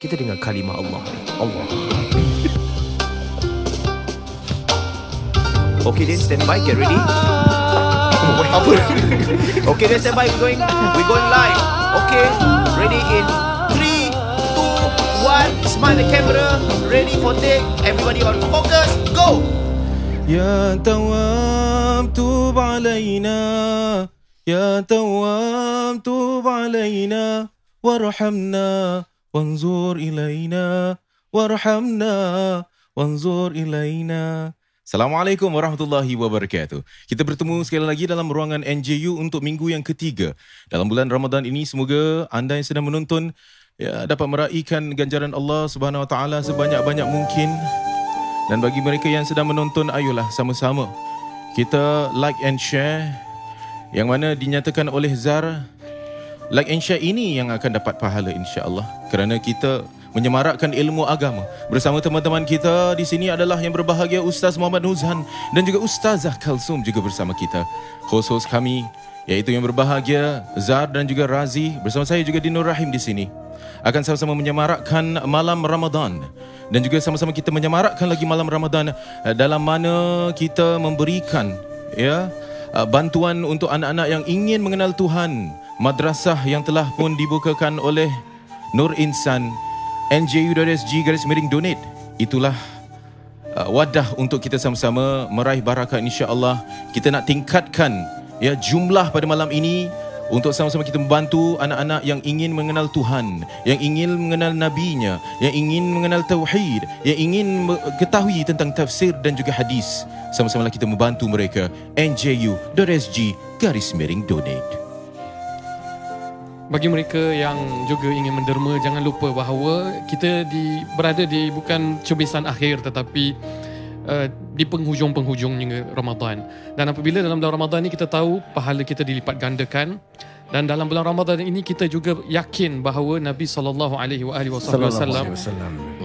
Kita dengar kalimah Allah ni. Allah. Okay then stand by, get ready. Oh, apa? okay then stand by, we're going, we're going live. Okay, ready in 3, 2, 1. Smile the camera, ready for take. Everybody on focus, go! يا تواب توب علينا يا تواب توب علينا وارحمنا wanzur ilaina warhamna wanzur ilaina Assalamualaikum warahmatullahi wabarakatuh. Kita bertemu sekali lagi dalam ruangan NJU untuk minggu yang ketiga. Dalam bulan Ramadan ini semoga anda yang sedang menonton ya, dapat meraihkan ganjaran Allah Subhanahu wa taala sebanyak-banyak mungkin. Dan bagi mereka yang sedang menonton ayolah sama-sama kita like and share yang mana dinyatakan oleh Zara like and share ini yang akan dapat pahala insya-Allah. Kerana kita menyemarakkan ilmu agama. Bersama teman-teman kita di sini adalah yang berbahagia Ustaz Muhammad Nuzhan dan juga Ustazah Kalsum juga bersama kita. Host-host kami iaitu yang berbahagia Zar dan juga Razi. Bersama saya juga Dinur Rahim di sini. Akan sama-sama menyemarakkan malam Ramadan. Dan juga sama-sama kita menyemarakkan lagi malam Ramadan eh, dalam mana kita memberikan ya eh, bantuan untuk anak-anak yang ingin mengenal Tuhan madrasah yang telah pun dibukakan oleh Nur Insan NJU.SG garis miring donate itulah uh, wadah untuk kita sama-sama meraih barakah insya-Allah kita nak tingkatkan ya jumlah pada malam ini untuk sama-sama kita membantu anak-anak yang ingin mengenal Tuhan, yang ingin mengenal nabinya, yang ingin mengenal tauhid, yang ingin ketahui tentang tafsir dan juga hadis. Sama-sama kita membantu mereka. NJU.SG garis miring donate. Bagi mereka yang juga ingin menderma jangan lupa bahawa kita di berada di bukan cubisan akhir tetapi uh, di penghujung-penghujungnya Ramadan. Dan apabila dalam bulan Ramadan ni kita tahu pahala kita dilipat gandakan dan dalam bulan Ramadan ini kita juga yakin bahawa Nabi sallallahu alaihi wasallam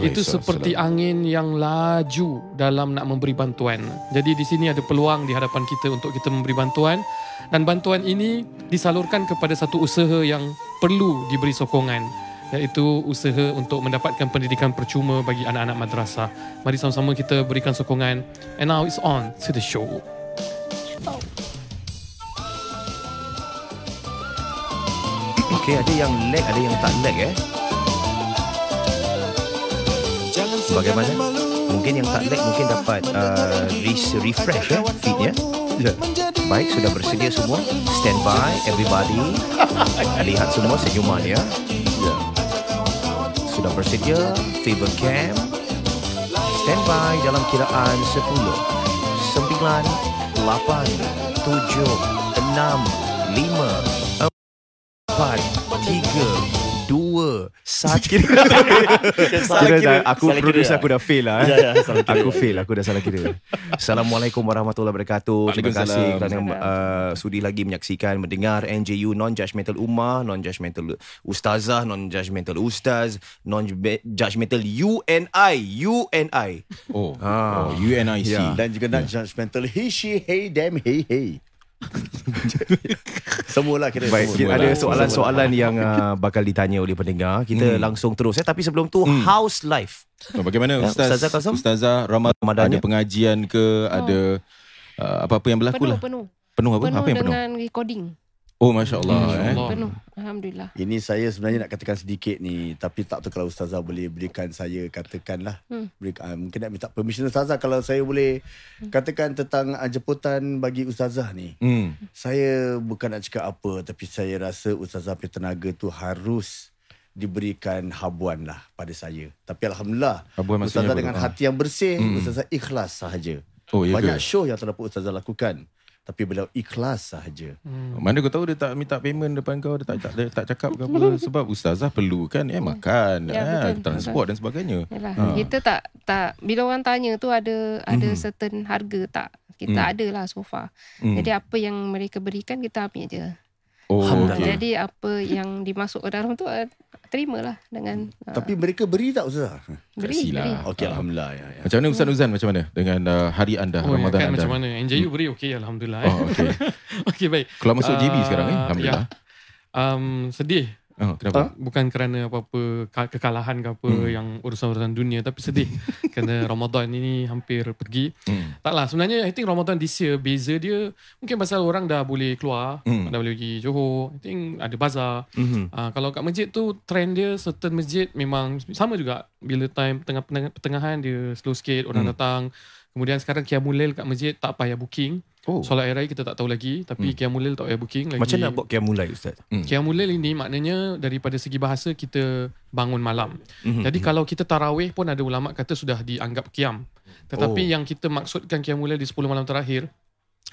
itu seperti angin yang laju dalam nak memberi bantuan. Jadi di sini ada peluang di hadapan kita untuk kita memberi bantuan dan bantuan ini disalurkan kepada satu usaha yang perlu diberi sokongan iaitu usaha untuk mendapatkan pendidikan percuma bagi anak-anak madrasah. Mari sama-sama kita berikan sokongan. And now it's on to the show. Okay, ada yang lag, ada yang tak lag eh. Bagaimana? Mungkin yang tak lag mungkin dapat uh, re- refresh ya feednya. Ya. Baik, sudah bersedia semua. Stand by, everybody. Lihat semua senyuman ya. Ya. Sudah bersedia, favor cam. Stand by dalam kiraan 10, 9, 8, 7, 6, 5, 4, 3, dua satu kira kira dah, aku Salah producer kira. aku dah fail lah eh. Ya, ya, kira. aku fail aku dah salah kira Assalamualaikum warahmatullahi wabarakatuh terima kasih kerana uh, sudi lagi menyaksikan mendengar NJU non judgmental ummah non judgmental ustazah non judgmental ustaz non judgmental UNI UNI Oh, Ah. oh UNIC. Ya. Dan juga nak judgmental He, she, hey, them, hey, hey Semualah kira Baik, semua. ada soalan-soalan yang uh, bakal ditanya oleh pendengar. Kita Hmm. langsung terus eh. Tapi sebelum tu, house life. Oh, bagaimana Ya, Ustaz? Ustazah Kasum? Ustazah Ramadan Ramadannya? ada pengajian ke? Ada uh, apa-apa yang berlaku Penuh, lah? penuh. Penuh apa? Penuh apa yang penuh? dengan recording. Oh, Masya Allah. Masya eh. Allah. Penuh. Alhamdulillah. Ini saya sebenarnya nak katakan sedikit ni Tapi tak tahu kalau Ustazah boleh berikan saya Katakanlah Hmm. beri, uh, Mungkin nak minta permission Ustazah Kalau saya boleh Katakan tentang uh, jemputan bagi Ustazah ni Hmm. Saya bukan nak cakap apa Tapi saya rasa Ustazah punya tenaga tu harus Diberikan habuan lah pada saya Tapi Alhamdulillah Habuan Ustazah apa? dengan Ah. hati yang bersih Hmm. Ustazah ikhlas sahaja Oh, ya Banyak ke? show yang terdapat Ustazah lakukan Tapi beliau ikhlas sahaja Hmm. Mana kau tahu dia tak minta payment depan kau Dia tak, tak, dia tak cakap ke apa Sebab ustazah perlu kan eh, Makan Ya, eh, betul, Transport dan sebagainya Yalah, Ha. kita tak tak bila orang tanya tu ada ada Mhm. certain harga tak. Kita Hmm. ada lah so far. Hmm. Jadi apa yang mereka berikan kita ambil je. Oh, Alhamdulillah. okay. Jadi apa yang dimasuk ke dalam tu uh, terimalah dengan uh, Tapi mereka beri tak Ustazah? beri, kasihlah. beri. Okey Ah. Alhamdulillah ya, ya. Macam mana Ustaz Nuzan Macam mana Dengan uh, hari anda Oh, ya Ramadan kan anda macam mana? NJU beri okey Alhamdulillah. Eh. Oh okay okey baik. Kalau masuk JB sekarang eh Alhamdulillah ya. Um, sedih Oh, kenapa? Bukan kerana apa-apa ka- kekalahan ke apa Hmm. yang urusan-urusan dunia tapi sedih kerana Ramadan ini hampir pergi. Hmm. Taklah sebenarnya I think Ramadan this year beza dia mungkin pasal orang dah boleh keluar, Hmm. dah boleh pergi Johor. I think ada bazar. Mhm. Uh, kalau kat masjid tu trend dia certain masjid memang sama juga bila time tengah pertengahan dia slow sikit orang Hmm. datang. Kemudian sekarang Qiyamul Lail kat masjid tak payah booking. Oh. Solat air raya kita tak tahu lagi tapi Hmm. Qiyamul Lail tak payah booking lagi. Macam nak buat qiyam mulai Ustaz? Qiyamul Lail ini maknanya daripada segi bahasa kita bangun malam. Mhm. Jadi kalau kita tarawih pun ada ulama kata sudah dianggap qiyam. Tetapi Oh. yang kita maksudkan qiyamul lail di 10 malam terakhir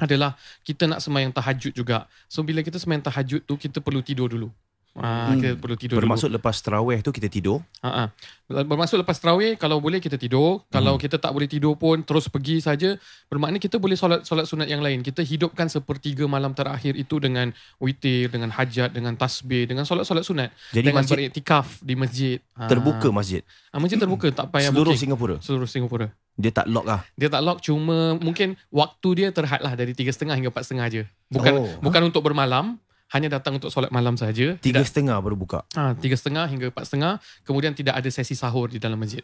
adalah kita nak semayang tahajud juga. So bila kita semayang tahajud tu kita perlu tidur dulu. Ah, Hmm. kita perlu tidur Bermaksud dulu. lepas terawih tu kita tidur. Ha ah. Bermaksud lepas tarawih kalau boleh kita tidur, kalau kita tak boleh tidur pun terus pergi saja, bermakna kita boleh solat solat sunat yang lain. Kita hidupkan sepertiga malam terakhir itu dengan witir, dengan hajat, dengan tasbih, dengan solat-solat sunat. Jadi dengan masjid beriktikaf di masjid. Ah. terbuka masjid. Ah, masjid terbuka tak payah Seluruh booking. Singapura. Seluruh Singapura. Dia tak lock lah. Dia tak lock cuma mungkin waktu dia terhad lah dari 3.30 hingga 4.30 je. Bukan Oh. bukan untuk bermalam, hanya datang untuk solat malam saja. Tiga Tidak setengah baru buka. ah 3.30 hingga 4.30 kemudian tidak ada sesi sahur di dalam masjid.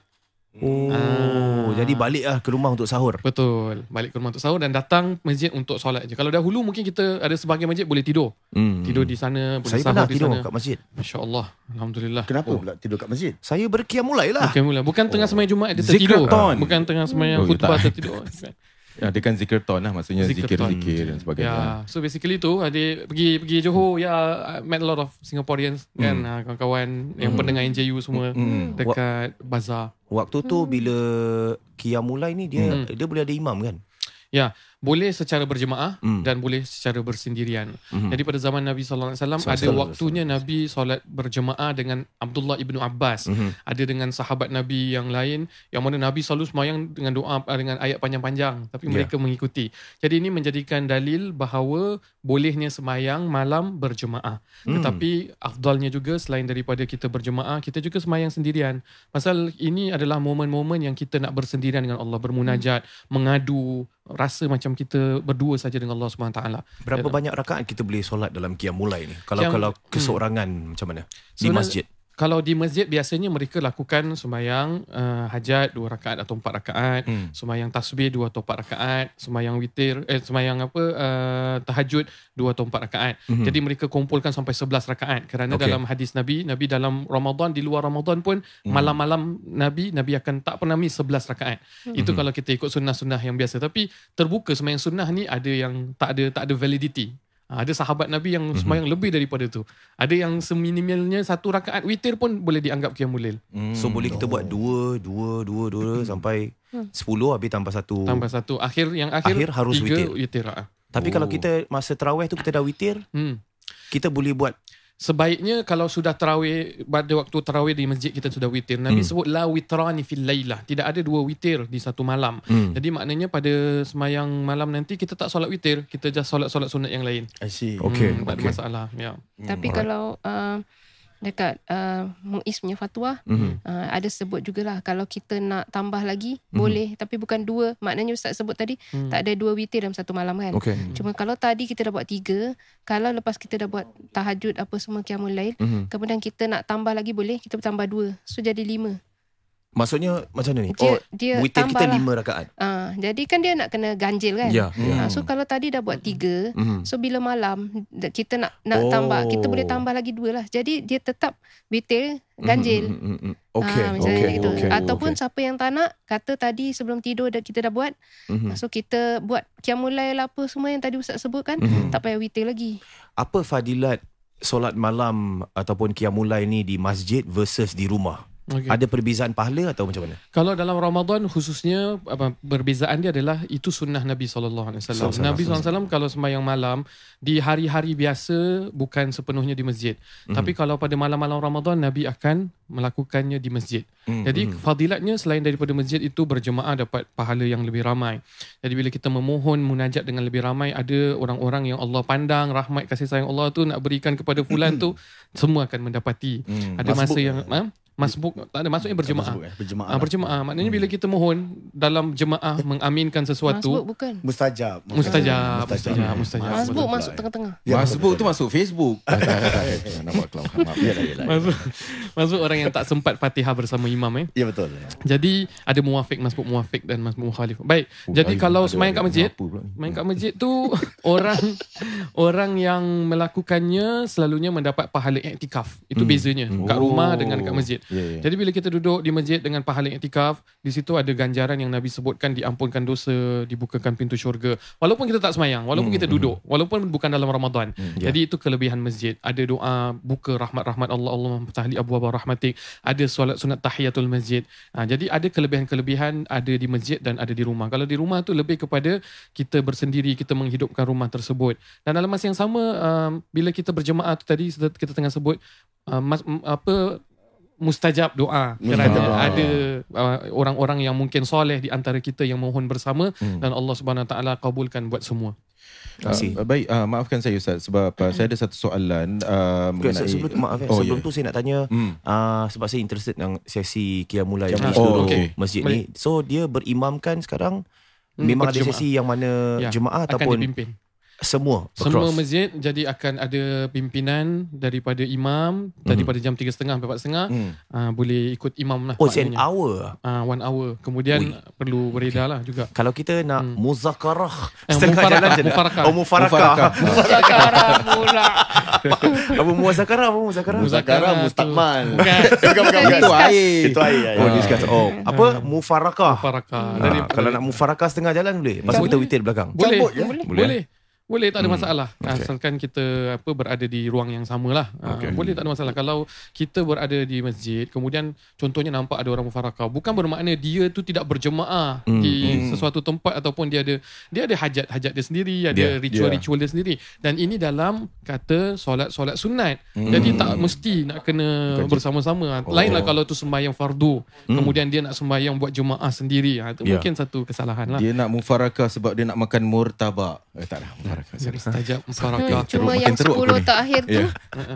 Oh, Ah. jadi balik lah ke rumah untuk sahur. Betul. Balik ke rumah untuk sahur dan datang masjid untuk solat je. Kalau dahulu mungkin kita ada sebahagian masjid boleh tidur. Hmm. Tidur di sana, boleh Saya sahur pernah di tidur sana. kat masjid. Masya-Allah. Alhamdulillah. Kenapa Oh. pula tidur kat masjid? Saya berkiam mulai lah. Bukan tengah semayang Jumaat dia tertidur. Zikraton. Bukan tengah semayang Oh, khutbah tak. tertidur. Ya, dia kan zikirton lah. Maksudnya Zikirton. zikir-zikir dan sebagainya. Ya, so basically tu ada pergi pergi Johor ya I met a lot of Singaporeans kan Hmm. ah, kawan-kawan yang Hmm. pendengar NJU semua Hmm. dekat bazar. Waktu tu bila kiam mulai ni dia Hmm. dia boleh ada imam kan? Boleh secara berjemaah Hmm. dan boleh secara bersendirian. Mhm. Jadi pada zaman Nabi sallallahu alaihi wasallam ada waktunya Nabi solat berjemaah dengan Abdullah ibnu Abbas. Mhm. Ada dengan sahabat Nabi yang lain yang mana Nabi selalu semayang dengan doa ah, dengan ayat panjang-panjang tapi Ya. mereka mengikuti. Jadi ini menjadikan dalil bahawa bolehnya semayang malam berjemaah. Hmm. Tetapi afdalnya juga selain daripada kita berjemaah, kita juga semayang sendirian. Pasal ini adalah momen-momen yang kita nak bersendirian dengan Allah, bermunajat, mengadu, rasa macam kita berdua saja dengan Allah Subhanahu taala. Berapa Ya. banyak rakaat kita boleh solat dalam kiam mulai ni? Kalau Kiam- kalau keseorangan macam mana? Di Sebenarnya- masjid. Kalau di masjid biasanya mereka lakukan sembahyang uh, hajat dua rakaat atau empat rakaat, Hmm. sembahyang tasbih dua atau empat rakaat, sembahyang witir eh sembahyang apa uh, tahajud dua atau empat rakaat. Mhm. Jadi mereka kumpulkan sampai 11 rakaat kerana Okey. dalam hadis Nabi, Nabi dalam Ramadan di luar Ramadan pun Hmm. malam-malam Nabi Nabi akan tak pernah miss 11 rakaat. Itu Mhm. kalau kita ikut sunnah-sunnah yang biasa. Tapi terbuka sembahyang sunnah ni ada yang tak ada tak ada validity. Ha, ada sahabat Nabi yang Mhm. sembahyang lebih daripada tu. Ada yang seminimalnya satu rakaat witir pun boleh dianggap qiyamul lail. Hmm. So boleh kita buat dua, dua, dua, dua sampai Hmm. sepuluh habis tambah satu. Tambah satu akhir yang akhir, Akhir harus tiga witir. witir. ha. Tapi Oh. kalau kita masa terawih tu kita dah witir, Hmm. kita boleh buat Sebaiknya kalau sudah tarawih pada waktu tarawih di masjid kita sudah witir. Nabi Hmm. sebut la witrani fil lailah. Tidak ada dua witir di satu malam. hmm. Jadi maknanya pada semayang malam nanti kita tak solat witir, kita just solat-solat sunat yang lain. I see. Okey, Hmm, tak ada masalah. Ya. Tapi alright. kalau uh, dekat uh, Muiz punya fatwa Mhm. uh, ada sebut jugalah kalau kita nak tambah lagi Mhm. boleh tapi bukan dua maknanya ustaz sebut tadi Hmm. tak ada dua witir dalam satu malam kan Okey. cuma kalau tadi kita dah buat tiga kalau lepas kita dah buat tahajud apa semua qiyamul lail Mhm. kemudian kita nak tambah lagi boleh kita tambah dua so jadi lima Maksudnya macam mana ni? dia, Oh, dia witir kita lah. lima rakaat. Ah, jadi kan dia nak kena ganjil kan Ya, Ah, ya. so kalau tadi dah buat tiga Mhm. So bila malam kita nak nak Oh. tambah kita boleh tambah lagi dua lah. Jadi dia tetap witir ganjil. Mhm, mhm. Okey, Ah, macam okey, gitu. okey. Ataupun okey. siapa yang tak nak kata tadi sebelum tidur dah kita dah buat. Mhm. So kita buat qiyamul lail apa semua yang tadi ustaz sebut kan Mhm. tak payah witir lagi. Apa fadilat solat malam ataupun qiyamulai ni di masjid versus di rumah? Okay. Ada perbezaan pahala atau macam mana? Kalau dalam Ramadan khususnya apa perbezaan dia adalah itu sunnah Nabi sallallahu alaihi wasallam. Sallallahu Nabi alaihi SAW kalau sembahyang malam di hari-hari biasa bukan sepenuhnya di masjid. Mhm. Tapi kalau pada malam-malam Ramadan Nabi akan melakukannya di masjid. Mhm, Jadi mhm. fadilatnya selain daripada masjid itu berjemaah dapat pahala yang lebih ramai. Jadi bila kita memohon munajat dengan lebih ramai ada orang-orang yang Allah pandang rahmat kasih sayang Allah tu nak berikan kepada fulan tu semua akan mendapati. Mhm. Ada masa Masbuk. yang ha? Masbuk tak ada maksudnya berjemaah. Masbuk, eh? Berjemaah. Ah, berjemaah. Maknanya bila kita mohon dalam jemaah mengaminkan Masbuk sesuatu, bukan. mustajab, Mustajab. mustajab, Mustajab. mustajab. Masbuk masuk tengah-tengah. Ya, Masbuk tu masuk Facebook. Nampak kelam. Maaf. Yalah, yalah. Masuk, masuk orang yang tak sempat Fatihah bersama imam eh. Ya betul. Jadi ada muwafiq, masbuk muwafiq dan masbuk mukhalif. Baik. Jadi Ay, kalau ada- semayang kat masjid? Main kat masjid tu orang orang yang melakukannya selalunya mendapat pahala iktikaf. Itu Hmm. bezanya kat rumah dengan kat masjid. Ya, ya. Jadi bila kita duduk di masjid dengan pahala iktikaf, di situ ada ganjaran yang Nabi sebutkan diampunkan dosa, dibukakan pintu syurga. Walaupun kita tak semayang, walaupun kita duduk, walaupun bukan dalam Ramadan. Jadi itu kelebihan masjid. Ada doa buka rahmat-rahmat Allah, Allah mempertahli abu rahmatik. Ada solat sunat tahiyatul masjid. Ha, jadi ada kelebihan-kelebihan ada di masjid dan ada di rumah. Kalau di rumah tu lebih kepada kita bersendiri, kita menghidupkan rumah tersebut. Dan dalam masa yang sama, um, bila kita berjemaah tu tadi, kita tengah sebut, uh, mas, apa mustajab doa kerana Mustajab doa. ada uh, orang-orang yang mungkin soleh di antara kita yang mohon bersama Hmm. dan Allah Subhanahu Wa Taala kabulkan buat semua. Uh, baik, uh, maafkan saya Ustaz sebab uh, saya ada satu soalan uh, Okay, mengenai sebelum tu maaf Oh, sebelum ya. tu saya nak tanya Hmm. uh, sebab saya interested dengan sesi Qiyamul Lail di seluruh Oh, okey. masjid Baik. ni. So dia berimamkan sekarang Hmm, memang ada berjemaah. sesi yang mana Ya, jemaah Akan ataupun dipimpin. Semua Semua across? masjid jadi akan ada pimpinan daripada imam daripada jam 3.30 sampai 4.30 Hmm. uh, boleh ikut imam lah. Oh, it's an hour. Ah, one hour. Kemudian Ui. perlu beredar lah juga. Kalau kita nak Hmm. muzakarah Eh, setengah mufarakah, jalan je mufarakah. Oh, mufarakah. Mufarakah. Sekarang pula. Apa muzakarah? Apa muzakarah? Muzakara tu- Mustakmal. Bukan. bukan, bukan, bukan. Itu air. Itu air. Oh, discuss. Oh, apa? Mufarakah. Mufarakah. Ah, kalau nak mufarakah setengah jalan boleh. Tu kita witir belakang. boleh. Boleh. Boleh. Tak ada Hmm. masalah Okay. asalkan kita apa berada di ruang yang sama lah. Ah, Okay. boleh tak ada masalah kalau kita berada di masjid kemudian contohnya nampak ada orang mufarakah bukan bermakna dia tu tidak berjemaah Hmm. di Hmm. sesuatu tempat ataupun dia ada dia ada hajat-hajat dia sendiri, ada ritual-ritual dia sendiri dan ini dalam kata solat-solat sunat. Hmm. Jadi tak mesti nak kena je- bersama-sama. Oh. Lainlah kalau tu sembahyang fardu Hmm. kemudian dia nak sembahyang buat jemaah sendiri. Ha, itu Ya. mungkin satu kesalahan lah. Dia nak mufarakah sebab dia nak makan murtabak. Eh tak lah, mufarakah. Jadi stajab Hmm, mufarakah. cuma Teruk, yang makin teruk aku 10 ni. terakhir tu, Ya.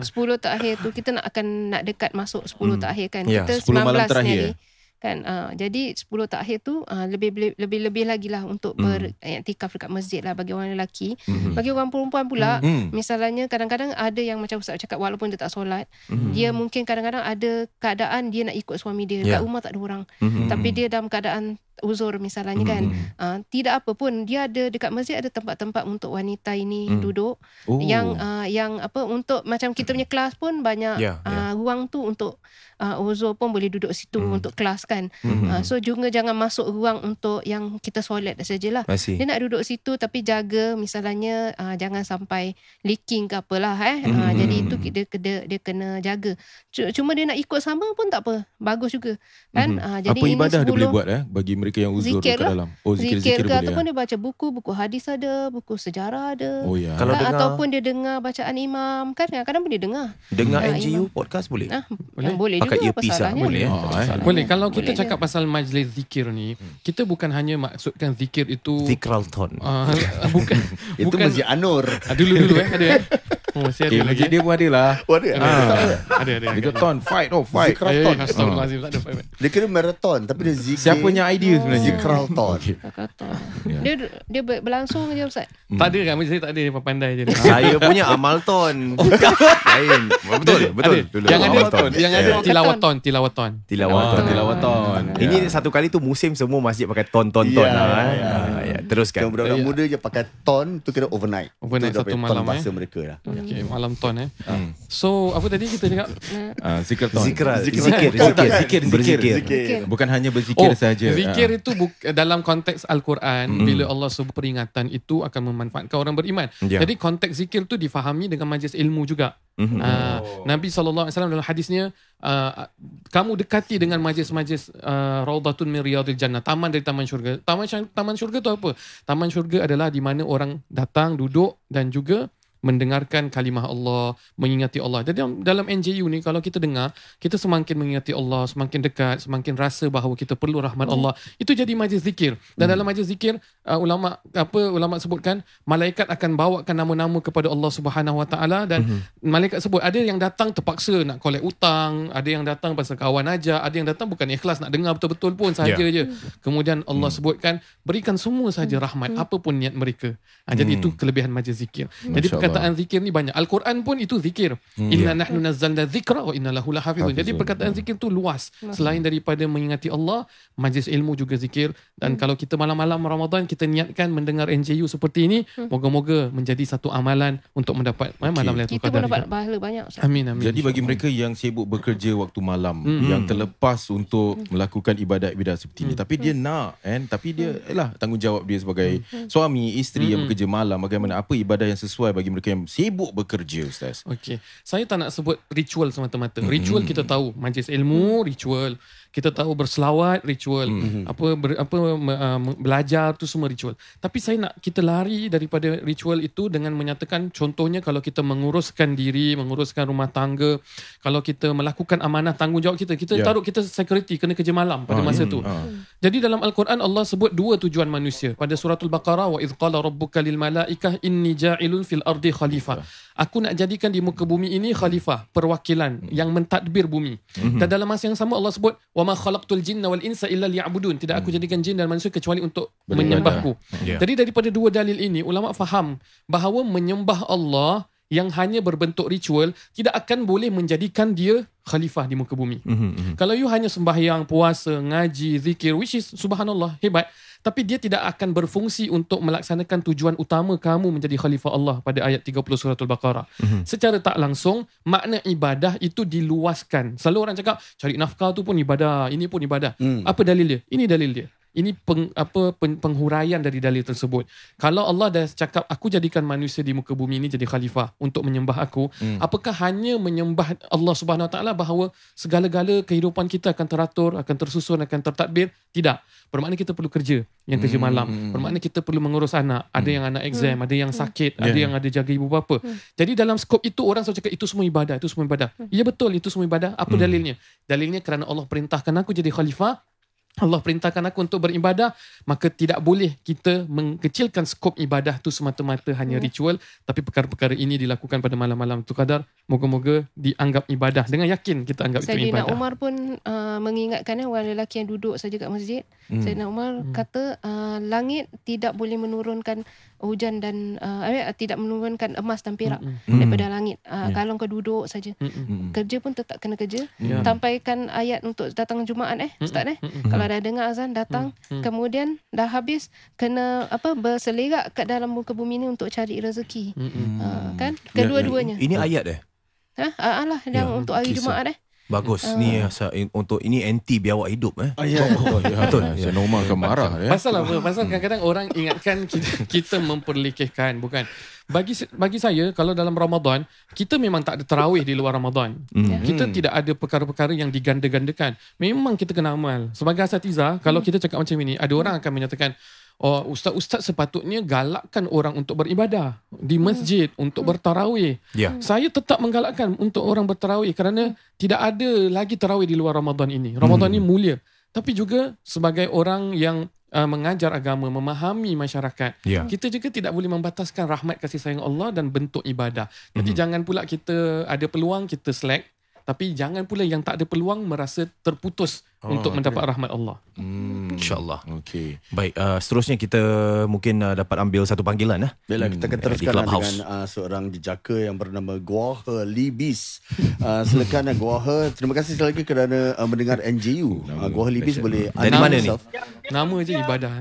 10 terakhir tu kita nak akan nak dekat masuk 10 Hmm. terakhir kan. Ya, Kita 10 malam 19 terakhir. ni hari. Kan uh, jadi 10 terakhir tu uh, lebih lebih lebih lagi lah untuk Hmm. beriktikaf dekat masjid lah bagi orang lelaki. Mhm. Bagi orang perempuan pula Hmm. Misalnya kadang-kadang ada yang macam Ustaz cakap walaupun dia tak solat, Mhm. dia mungkin kadang-kadang ada keadaan dia nak ikut suami dia. Ya. Kat rumah tak ada orang. Mhm. Tapi dia dalam keadaan uzur misalnya kan. Mhm. Uh, tidak apa pun dia ada dekat masjid ada tempat-tempat untuk wanita ini Hmm. duduk Oh. yang uh, yang apa untuk macam kita punya kelas pun banyak Ya, uh, ruang tu untuk uh, uzur pun boleh duduk situ Hmm. untuk kelas kan. Mhm. Uh, so juga jangan masuk ruang untuk yang kita solat sajalah. Dia nak duduk situ tapi jaga misalnya uh, jangan sampai leaking ke apalah eh. Uh, Hmm. Jadi itu dia, dia dia kena jaga. Cuma dia nak ikut sama pun tak apa. Bagus juga kan. Mhm. Uh, jadi Apa ini ibadah dia 10 boleh buat eh bagi mereka yang uzur Zikir dekat lah. dalam. Oh Zikir, zikir-zikir ke boleh. ataupun eh? dia baca buku, buku hadis ada, buku sejarah ada. Oh ya. Kalau Kan, dengar- ataupun dia dengar bacaan imam kan kadang-kadang dia dengar. Dengar Ah, NGU podcast boleh? Ah, Boleh. yang boleh Pakai juga apa earpiece lah, boleh, eh? Ah, Tak ada eh. salahnya. Boleh kalau kita Boleh cakap je. pasal majlis zikir ni, kita bukan hanya maksudkan zikir itu Zikralton. uh, bukan Itu bukan Masjid Anur. Ah, dulu dulu eh ada eh. Oh, masih ada Eh, lagi. dia pun ada lah. Oh, ada. Ada, Ah. ada, ada. Dia kata ton, fight oh, fight. Zikraton. Eh, astagfirullahalazim, tak ada fight. Dia kira marathon tapi dia zikir. Siapa punya idea sebenarnya? Zikralton. Okay. Tak kata. Ya. Dia dia ber- berlangsung je Ustaz. Tak ada kan, saya tak ada, dia pandai je. dia. Saya punya Amalton. Lain. Betul, betul. Yang ada, yang ada Ya. tilawaton, tilawaton. Tilawaton. Ah, tilawaton. Ini satu kali tu musim semua masjid pakai ton-ton-ton Ya, lah. Eh. Ah. Teruskan. Yang budak-budak Ya. muda je pakai ton tu kira overnight. Overnight satu malam, Ton bahasa eh. mereka lah. Okay, malam ton eh. Hmm. So, apa tadi kita cakap? Ah, zikir ton. Zikir. Zikir. Oh, Zikir. zikir, zikir. Berzikir. Zikir. Bukan hanya berzikir saja. Zikir Ah. itu buk, dalam konteks Al-Quran Mm. bila Allah sebut peringatan itu akan memanfaatkan orang beriman. Ya. Jadi konteks zikir itu difahami dengan majlis ilmu juga. Mhm. Ah, Nabi SAW dalam hadisnya uh, kamu dekati dengan majlis-majlis uh, Raudatun min Riyadil Jannah, taman dari taman syurga. Taman taman syurga itu apa? Taman syurga adalah di mana orang datang duduk dan juga mendengarkan kalimah Allah, mengingati Allah. Jadi dalam, dalam NJU ni kalau kita dengar, kita semakin mengingati Allah, semakin dekat, semakin rasa bahawa kita perlu rahmat Allah. Itu jadi majlis zikir. Dan dalam majlis zikir, uh, ulama apa ulama sebutkan, malaikat akan bawakan nama-nama kepada Allah Subhanahu Wa Taala dan malaikat sebut ada yang datang terpaksa nak collect utang, ada yang datang pasal kawan aja, ada yang datang bukan ikhlas nak dengar betul-betul pun sahaja Ya. je. Kemudian Allah sebutkan berikan semua saja rahmat apa pun niat mereka. Ha, jadi itu kelebihan majlis zikir. Jadi Masya perkataan zikir ni banyak. Al-Quran pun itu zikir. Inna nahnu nazzalna dzikra wa inna lahu lahafizun. Jadi perkataan zikir tu luas. Selain daripada mengingati Allah, majlis ilmu juga zikir dan kalau kita malam-malam Ramadan kita niatkan mendengar NJU seperti ini, moga-moga menjadi satu amalan untuk mendapat okay. malam Lailatul Kita pun Qadar. dapat pahala banyak. Ustaz. Amin amin. Jadi bagi mereka yang sibuk bekerja waktu malam Hmm. yang terlepas untuk melakukan ibadat-ibadat seperti ini tapi dia nak kan tapi dia yalah tanggungjawab dia sebagai suami isteri yang bekerja malam bagaimana apa ibadah yang sesuai bagi mereka yang sibuk bekerja ustaz. Okey. Saya tak nak sebut ritual semata-mata. Ritual kita tahu, majlis ilmu ritual. Kita tahu berselawat ritual. Apa ber, apa uh, belajar tu semua ritual. Tapi saya nak kita lari daripada ritual itu dengan menyatakan contohnya kalau kita menguruskan diri, menguruskan rumah tangga, kalau kita melakukan amanah tanggungjawab kita, kita Ya. taruh kita security kena kerja malam pada Ah, masa ya. tu. Ah. Jadi dalam Al-Quran Allah sebut dua tujuan manusia. Pada suratul Baqarah wa idh qala rabbuka lil malaikah inni ja'ilun fil ardi khalifah. Aku nak jadikan di muka bumi ini khalifah, perwakilan yang mentadbir bumi. Dan dalam masa yang sama Allah sebut wa ma khalaqtul jinna wal insa illa liya'budun. Tidak aku jadikan jin dan manusia kecuali untuk menyembahku. Ya. Jadi daripada dua dalil ini ulama faham bahawa menyembah Allah yang hanya berbentuk ritual tidak akan boleh menjadikan dia khalifah di muka bumi. Mhm, mhm. Kalau you hanya sembahyang, puasa, ngaji, zikir, which is subhanallah, hebat. Tapi dia tidak akan berfungsi untuk melaksanakan tujuan utama kamu menjadi khalifah Allah pada ayat 30 suratul Baqarah. Mhm. Secara tak langsung, makna ibadah itu diluaskan. Selalu orang cakap, cari nafkah tu pun ibadah, ini pun ibadah. Hmm. Apa dalil dia? Ini dalil dia. Ini peng, apa pen, penghuraian dari dalil tersebut. Kalau Allah dah cakap aku jadikan manusia di muka bumi ini jadi khalifah untuk menyembah aku, Hmm. apakah hanya menyembah Allah Subhanahu Wa Taala bahawa segala-gala kehidupan kita akan teratur, akan tersusun, akan tertadbir? Tidak. Bermakna kita perlu kerja, yang kerja Hmm. malam. Bermakna kita perlu mengurus anak, ada yang anak exam, ada yang sakit, ada Ya. yang ada jaga ibu bapa. Jadi dalam skop itu orang selalu cakap itu semua ibadah, itu semua ibadah. Ya betul itu semua ibadah. Apa dalilnya? Dalilnya kerana Allah perintahkan aku jadi khalifah Allah perintahkan aku untuk beribadah, maka tidak boleh kita mengkecilkan skop ibadah tu semata-mata hanya ritual, tapi perkara-perkara ini dilakukan pada malam-malam tu kadar. Moga-moga dianggap ibadah. Dengan yakin kita anggap itu Sayyidina ibadah. Umar pun uh, mengingatkan eh, orang lelaki yang duduk saja kat masjid. Hmm. Sayyidina Umar kata uh, langit tidak boleh menurunkan hujan dan uh, eh, tidak menurunkan emas dan perak Mm-mm. daripada langit. Uh, Ya. Kalau kau duduk saja. Mm-mm. Kerja pun tetap kena kerja. Ya. Tampaikan ayat untuk datang Jumaat eh, Ustaz eh. Mm-mm. Kalau dah dengar azan datang, Hmm. kemudian dah habis kena apa berselerak kat dalam muka bumi ni untuk cari rezeki. Mm-mm. Uh, kan? Ya, Kedua-duanya. Ini ayat eh. Ha? Ah, alah yang Ya, untuk hari kisah. Jumaat eh. Bagus. Ni asa- untuk ini anti biawak hidup eh. Ah, ya. Oh, ya, Betul. Saya normal akan marah ya. Pasal apa? Pasal kadang-kadang orang ingatkan kita, kita memperlekehkan. Bukan. Bagi bagi saya, kalau dalam Ramadan, kita memang tak ada tarawih di luar Ramadan. Hmm. Kita tidak ada perkara-perkara yang diganda-gandakan. Memang kita kena amal. Sebagai asatiza, kalau kita cakap macam ini, ada orang akan menyatakan, oh ustaz-ustaz sepatutnya galakkan orang untuk beribadah di masjid, untuk bertarawih. Ya. Saya tetap menggalakkan untuk orang bertarawih kerana tidak ada lagi tarawih di luar Ramadan ini. Ramadan ini mulia. Tapi juga sebagai orang yang uh, mengajar agama, memahami masyarakat, Ya. kita juga tidak boleh membataskan rahmat kasih sayang Allah dan bentuk ibadah. Jadi jangan pula kita ada peluang kita slack, tapi jangan pula yang tak ada peluang merasa terputus Oh, untuk mendapat rahmat Allah. Hmm. InsyaAllah. Okey. Baik, uh, seterusnya kita mungkin uh, dapat ambil satu panggilan eh. Baiklah, kita akan Hmm, teruskan Clubhouse. dengan uh, seorang jejaka yang bernama Gua He Libis. Uh, silakan uh, Gua He. Terima kasih sekali lagi kerana uh, mendengar NGU. Uh, Gua He Libis boleh Dari mana ni? Nama je ibadah.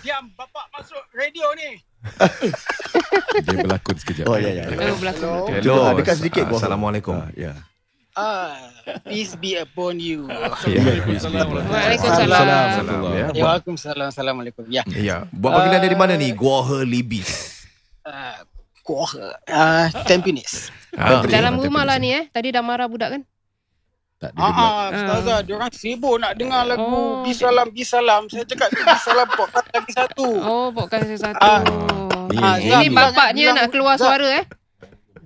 Diam, bapak masuk radio ni. Dia berlakon sekejap. Oh, ya, ya. Oh, belakang. Hello. Cuba, uh, dekat sedikit. Assalamualaikum. Uh, ya. Ah, peace be upon you. Waalaikumsalam. Salam ya. Ya, Waalaikumsalam. Assalamualaikum. Ya. Ya, buat panggilan dari mana ni? Gua He Libis. Uh, kuah uh, Tampines. Ah, Dalam rumah lah ni eh. Tadi dah marah budak kan? Tak dia Ah, ah, Ustazah, dia orang sibuk nak dengar lagu Oh, Bisalam Bisalam. Saya cakap Bisalam podcast lagi satu. Oh, podcast satu. Ah. Ah, Ini bapaknya nak keluar suara eh.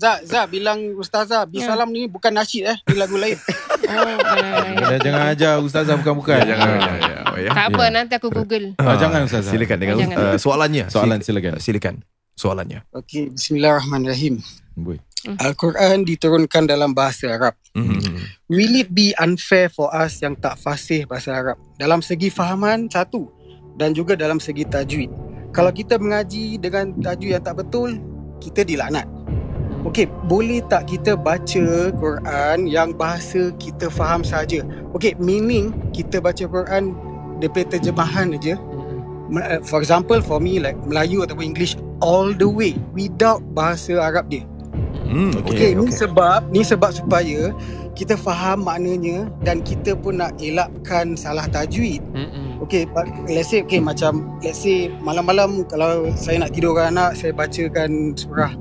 Zah, Zah bilang Ustazah, Bisalam ni bukan nasyid eh. Ni lagu lain. Oh, baik. Jangan, jangan ajar Ustazah bukan-bukan. Ya, jangan, jangan. Oh, ya. Tak apa, nanti aku Google. Ah, jangan Ustazah. Silakan dengan Jangan. uh, soalannya. Soalan Sil- silakan. Silakan. Soalannya. Okey, bismillahirrahmanirrahim. Boy. Al-Quran diturunkan dalam bahasa Arab. Mhm. Will it be unfair for us yang tak fasih bahasa Arab? Dalam segi fahaman, satu. Dan juga dalam segi tajwid. Kalau kita mengaji dengan tajwid yang tak betul, kita dilaknat. Okey, boleh tak kita baca Quran yang bahasa kita faham saja? Okey, meaning kita baca Quran daripada terjemahan aja. Mm-mm. Me- uh, For example, for me like Melayu ataupun English all the way without bahasa Arab dia. Hmm, Okey, okay, ni sebab ni sebab supaya kita faham maknanya dan kita pun nak elakkan salah tajwid. Mm-mm. Okey, but let's say okay macam let's say malam-malam kalau saya nak tidurkan anak, saya bacakan surah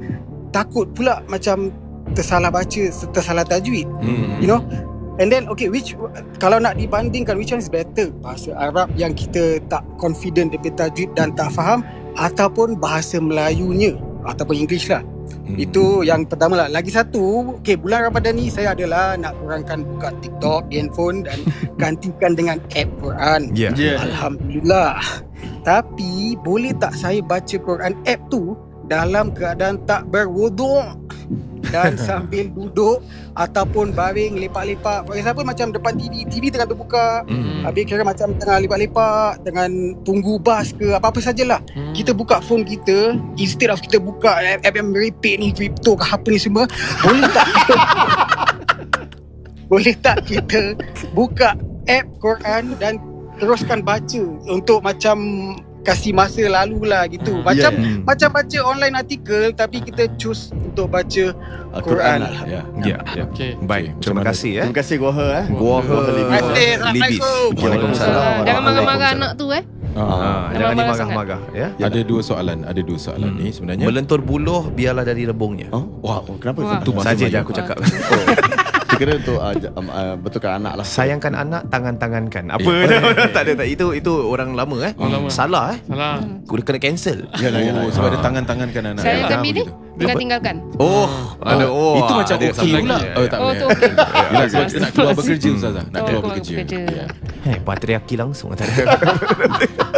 takut pula macam tersalah baca, tersalah tajwid. Hmm. You know? And then okay which kalau nak dibandingkan which one is better? Bahasa Arab yang kita tak confident daripada tajwid dan tak faham ataupun bahasa Melayunya ataupun English lah. Hmm. Itu yang pertama lah. Lagi satu, okay, bulan Ramadan ni saya adalah nak kurangkan buka TikTok di handphone dan gantikan dengan app Quran. Ya. Yeah. Alhamdulillah. Tapi boleh tak saya baca Quran app tu dalam keadaan tak berwuduk dan sambil duduk ataupun baring lepak-lepak. For example macam depan TV, TV tengah terbuka, Hmm. habis kira macam tengah lepak-lepak dengan tunggu bas ke apa-apa sajalah. Mm. Kita buka phone kita Instead of kita buka app yang merepek ni Crypto ke apa ni semua Boleh tak kita Boleh tak kita Buka app Quran Dan teruskan baca Untuk macam Kasih masa lalu lah gitu Hmm. Macam Yeah. Hmm. Macam baca online artikel Tapi kita choose Untuk baca Al-Quran. Quran. Ya. Ya. Ya. Okay. Baik, terima mana kasih ya. Terima kasih Goha eh. Gua Terima ke Terima kasih. Assalamualaikum. Waalaikumsalam. Jangan marah-marah anak tu eh. Ah, Ah, jangan Marah-marah dimagah-magah ya. ada dua soalan, ada dua soalan Hmm. ni sebenarnya. Melentur buluh biarlah dari rebungnya. Oh, wah, oh, kenapa? Itu Saja je aku cakap. Oh, Kira untuk uh, j- um, uh, betulkan anak lah. Sayangkan anak, tangan-tangankan. Apa? Ya. tak ada tak. Itu itu orang lama eh. Orang lama. Salah eh. Salah. Kuda kena cancel. Yalah, yalah. Oh, sebab Ah. ada tangan-tangan kan anak. Saya Ah, dan bini tinggal tinggalkan. Oh, ada oh. Itu macam ada okey pula. Oh, tak Oh boleh. tu okey. Sebab kita nak keluar bekerja Ustazah. Nak Oh, keluar bekerja. Ya. Eh, patriarki langsung tak ada.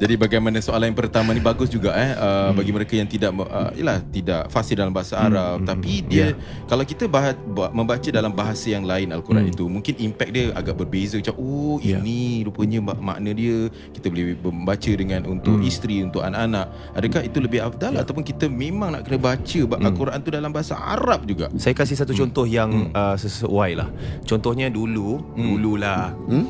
Jadi bagaimana soalan yang pertama ni bagus juga eh uh, bagi mereka yang tidak uh, yalah tidak fasih dalam bahasa Arab hmm, tapi hmm, dia ya. kalau kita bah, bah, membaca dalam bahasa yang lain al-Quran Hmm. itu mungkin impact dia agak berbeza macam oh Ya. ini rupanya mak- makna dia kita boleh membaca dengan untuk Hmm. isteri untuk anak-anak adakah itu lebih afdal ataupun kita memang nak kena baca Hmm. al-Quran tu dalam bahasa Arab juga Saya kasih satu contoh yang uh, sesuai lah. Contohnya dulu, Hmm. dululah. Hmm?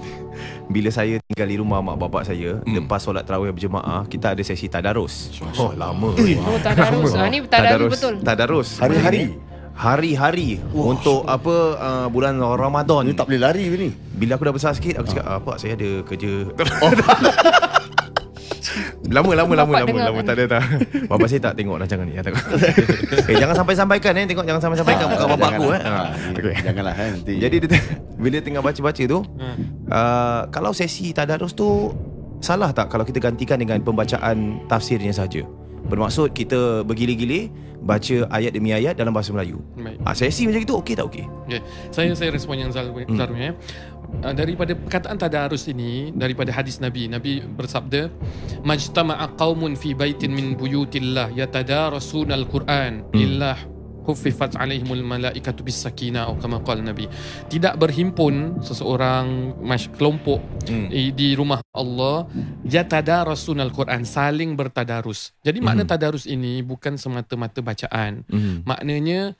Bila saya tinggal di rumah mak bapak saya, Hmm. lepas solat tarawih berjemaah, kita ada sesi tadarus. Oh, lama. Oh tadarus. Ah ni tadarus betul. Tadarus. Hari-hari. Hari-hari untuk apa uh, bulan Ramadan. Ni tak boleh lari ni. Bila aku dah besar sikit Aku cakap ah. Pak saya ada kerja Lama lama lama lama dengar lama kan? tak ada tak. Bapak saya tak tengok rancangan ni. Tak. eh, jangan sampai sampaikan eh tengok jangan sampai sampaikan kat bapak aku eh. Janganlah. Ha. Ah, Janganlah eh nanti. Jadi dia, bila tengah baca-baca tu Ha. uh, kalau sesi tadarus tu salah tak kalau kita gantikan dengan pembacaan tafsirnya saja. Bermaksud kita bergili-gili baca ayat demi ayat dalam bahasa Melayu. Baik. Ah sesi macam itu okey tak okey? Okay. Saya saya respon yang Zal Hmm. Uh, daripada perkataan tadarus ini daripada hadis Nabi Nabi bersabda majtama'a qaumun fi baitin min buyutillah yatadarasuna al-Quran Hmm. illa huffifat alaihimul malaikatu bis sakinah atau kama qala Nabi tidak berhimpun seseorang kelompok Hmm. di, rumah Allah yatadarasuna al-Quran saling bertadarus jadi makna Hmm. tadarus ini bukan semata-mata bacaan Hmm. Maknanya